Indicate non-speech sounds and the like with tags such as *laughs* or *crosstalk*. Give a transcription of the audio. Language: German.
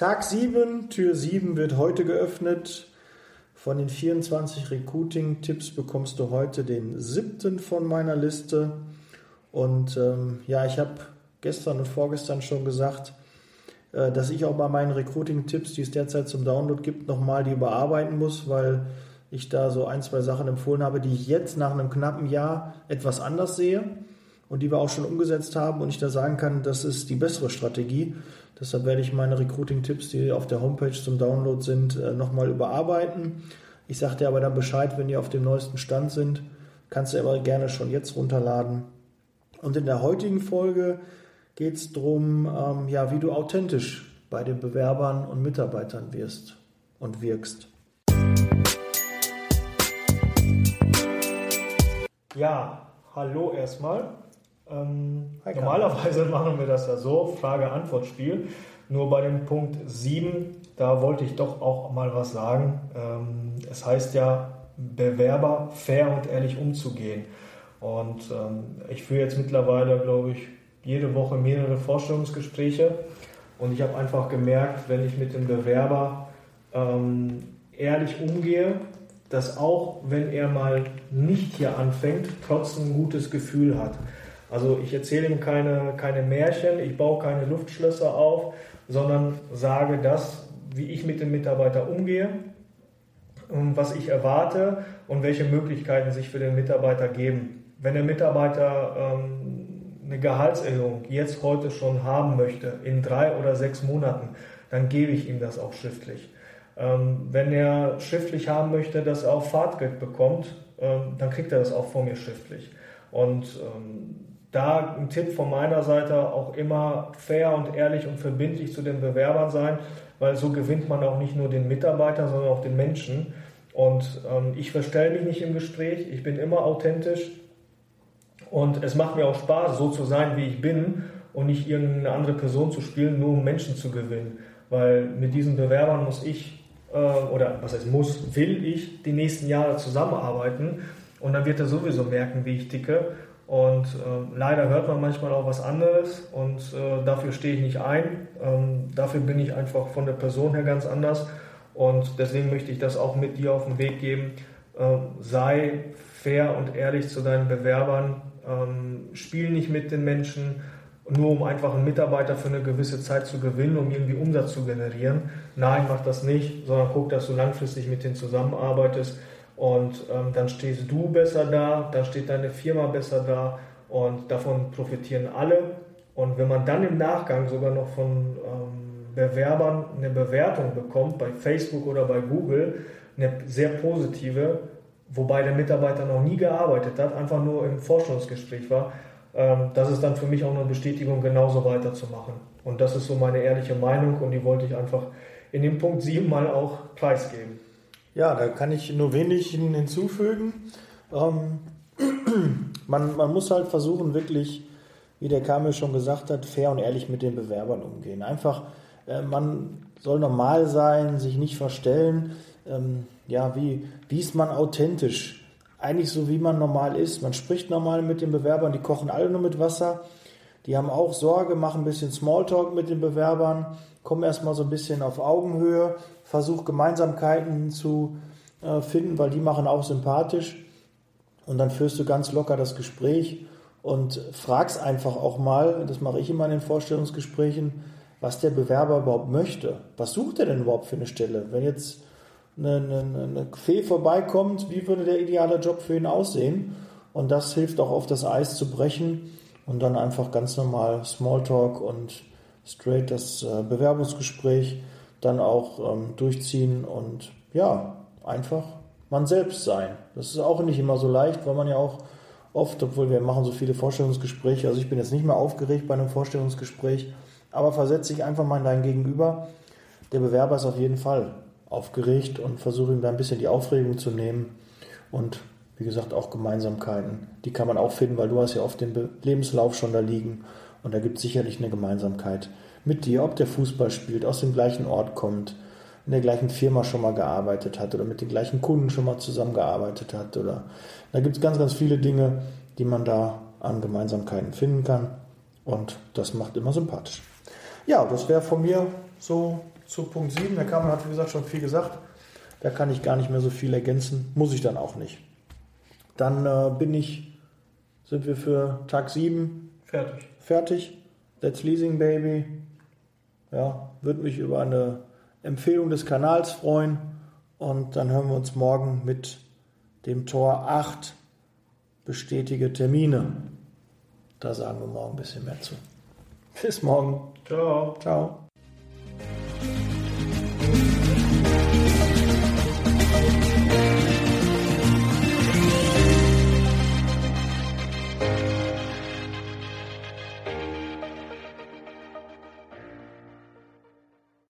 Tag 7, Tür 7 wird heute geöffnet. Von den 24 Recruiting-Tipps bekommst du heute den siebten von meiner Liste. Und ähm, ja, ich habe gestern und vorgestern schon gesagt, äh, dass ich auch bei meinen Recruiting-Tipps, die es derzeit zum Download gibt, nochmal die überarbeiten muss, weil ich da so ein, zwei Sachen empfohlen habe, die ich jetzt nach einem knappen Jahr etwas anders sehe und die wir auch schon umgesetzt haben und ich da sagen kann, das ist die bessere Strategie. Deshalb werde ich meine Recruiting-Tipps, die auf der Homepage zum Download sind, äh, nochmal überarbeiten. Ich sage dir aber dann Bescheid, wenn die auf dem neuesten Stand sind. Kannst du aber gerne schon jetzt runterladen. Und in der heutigen Folge geht es darum, ähm, ja, wie du authentisch bei den Bewerbern und Mitarbeitern wirst und wirkst. Ja, hallo erstmal. Ähm, normalerweise *laughs* machen wir das ja so, Frage-Antwort-Spiel. Nur bei dem Punkt 7, da wollte ich doch auch mal was sagen. Ähm, es heißt ja, Bewerber fair und ehrlich umzugehen. Und ähm, ich führe jetzt mittlerweile, glaube ich, jede Woche mehrere Vorstellungsgespräche. Und ich habe einfach gemerkt, wenn ich mit dem Bewerber ähm, ehrlich umgehe, dass auch wenn er mal nicht hier anfängt, trotzdem ein gutes Gefühl hat. Also ich erzähle ihm keine, keine Märchen, ich baue keine Luftschlösser auf, sondern sage das, wie ich mit dem Mitarbeiter umgehe, was ich erwarte und welche Möglichkeiten sich für den Mitarbeiter geben. Wenn der Mitarbeiter ähm, eine Gehaltserhöhung jetzt heute schon haben möchte, in drei oder sechs Monaten, dann gebe ich ihm das auch schriftlich. Ähm, wenn er schriftlich haben möchte, dass er auch Fahrtgeld bekommt, ähm, dann kriegt er das auch von mir schriftlich. Und ähm, da ein Tipp von meiner Seite auch immer fair und ehrlich und verbindlich zu den Bewerbern sein, weil so gewinnt man auch nicht nur den Mitarbeiter, sondern auch den Menschen. Und ähm, ich verstelle mich nicht im Gespräch, ich bin immer authentisch und es macht mir auch Spaß, so zu sein, wie ich bin und nicht irgendeine andere Person zu spielen, nur um Menschen zu gewinnen. Weil mit diesen Bewerbern muss ich, äh, oder was heißt muss, will ich die nächsten Jahre zusammenarbeiten und dann wird er sowieso merken, wie ich ticke und äh, leider hört man manchmal auch was anderes und äh, dafür stehe ich nicht ein. Ähm, dafür bin ich einfach von der Person her ganz anders. Und deswegen möchte ich das auch mit dir auf den Weg geben. Äh, sei fair und ehrlich zu deinen Bewerbern. Ähm, spiel nicht mit den Menschen, nur um einfach einen Mitarbeiter für eine gewisse Zeit zu gewinnen, um irgendwie Umsatz zu generieren. Nein, mach das nicht, sondern guck, dass du langfristig mit denen zusammenarbeitest und ähm, dann stehst du besser da, dann steht deine Firma besser da und davon profitieren alle. Und wenn man dann im Nachgang sogar noch von ähm, Bewerbern eine Bewertung bekommt, bei Facebook oder bei Google, eine sehr positive, wobei der Mitarbeiter noch nie gearbeitet hat, einfach nur im Forschungsgespräch war, ähm, das ist dann für mich auch eine Bestätigung, genauso weiterzumachen. Und das ist so meine ehrliche Meinung und die wollte ich einfach in dem Punkt 7 mal auch preisgeben. Ja, da kann ich nur wenig hinzufügen. Ähm, *clears throat* man, man muss halt versuchen, wirklich, wie der Kamil schon gesagt hat, fair und ehrlich mit den Bewerbern umgehen. Einfach, äh, man soll normal sein, sich nicht verstellen. Ähm, ja, wie, wie ist man authentisch? Eigentlich so, wie man normal ist. Man spricht normal mit den Bewerbern, die kochen alle nur mit Wasser. Die haben auch Sorge, machen ein bisschen Smalltalk mit den Bewerbern, kommen erstmal so ein bisschen auf Augenhöhe, versuch Gemeinsamkeiten zu äh, finden, weil die machen auch sympathisch. Und dann führst du ganz locker das Gespräch und fragst einfach auch mal, das mache ich immer in den Vorstellungsgesprächen, was der Bewerber überhaupt möchte. Was sucht er denn überhaupt für eine Stelle? Wenn jetzt eine, eine, eine Fee vorbeikommt, wie würde der ideale Job für ihn aussehen? Und das hilft auch auf das Eis zu brechen und dann einfach ganz normal Smalltalk und straight das äh, Bewerbungsgespräch dann auch ähm, durchziehen und ja, einfach man selbst sein. Das ist auch nicht immer so leicht, weil man ja auch oft, obwohl wir machen so viele Vorstellungsgespräche, also ich bin jetzt nicht mehr aufgeregt bei einem Vorstellungsgespräch, aber versetze dich einfach mal in dein Gegenüber. Der Bewerber ist auf jeden Fall aufgeregt und versuche ihm da ein bisschen die Aufregung zu nehmen und wie gesagt auch Gemeinsamkeiten. Die kann man auch finden, weil du hast ja oft den Lebenslauf schon da liegen und da gibt es sicherlich eine Gemeinsamkeit mit dir, ob der Fußball spielt, aus dem gleichen Ort kommt, in der gleichen Firma schon mal gearbeitet hat oder mit den gleichen Kunden schon mal zusammengearbeitet hat. Oder da gibt es ganz, ganz viele Dinge, die man da an Gemeinsamkeiten finden kann. Und das macht immer sympathisch. Ja, das wäre von mir so zu Punkt 7. Der Kamer hat, wie gesagt, schon viel gesagt. Da kann ich gar nicht mehr so viel ergänzen. Muss ich dann auch nicht. Dann äh, bin ich, sind wir für Tag 7 fertig. fertig. That's Leasing Baby. Ja, würde mich über eine Empfehlung des Kanals freuen. Und dann hören wir uns morgen mit dem Tor 8 bestätige Termine. Da sagen wir morgen ein bisschen mehr zu. Bis morgen. Ciao. Ciao.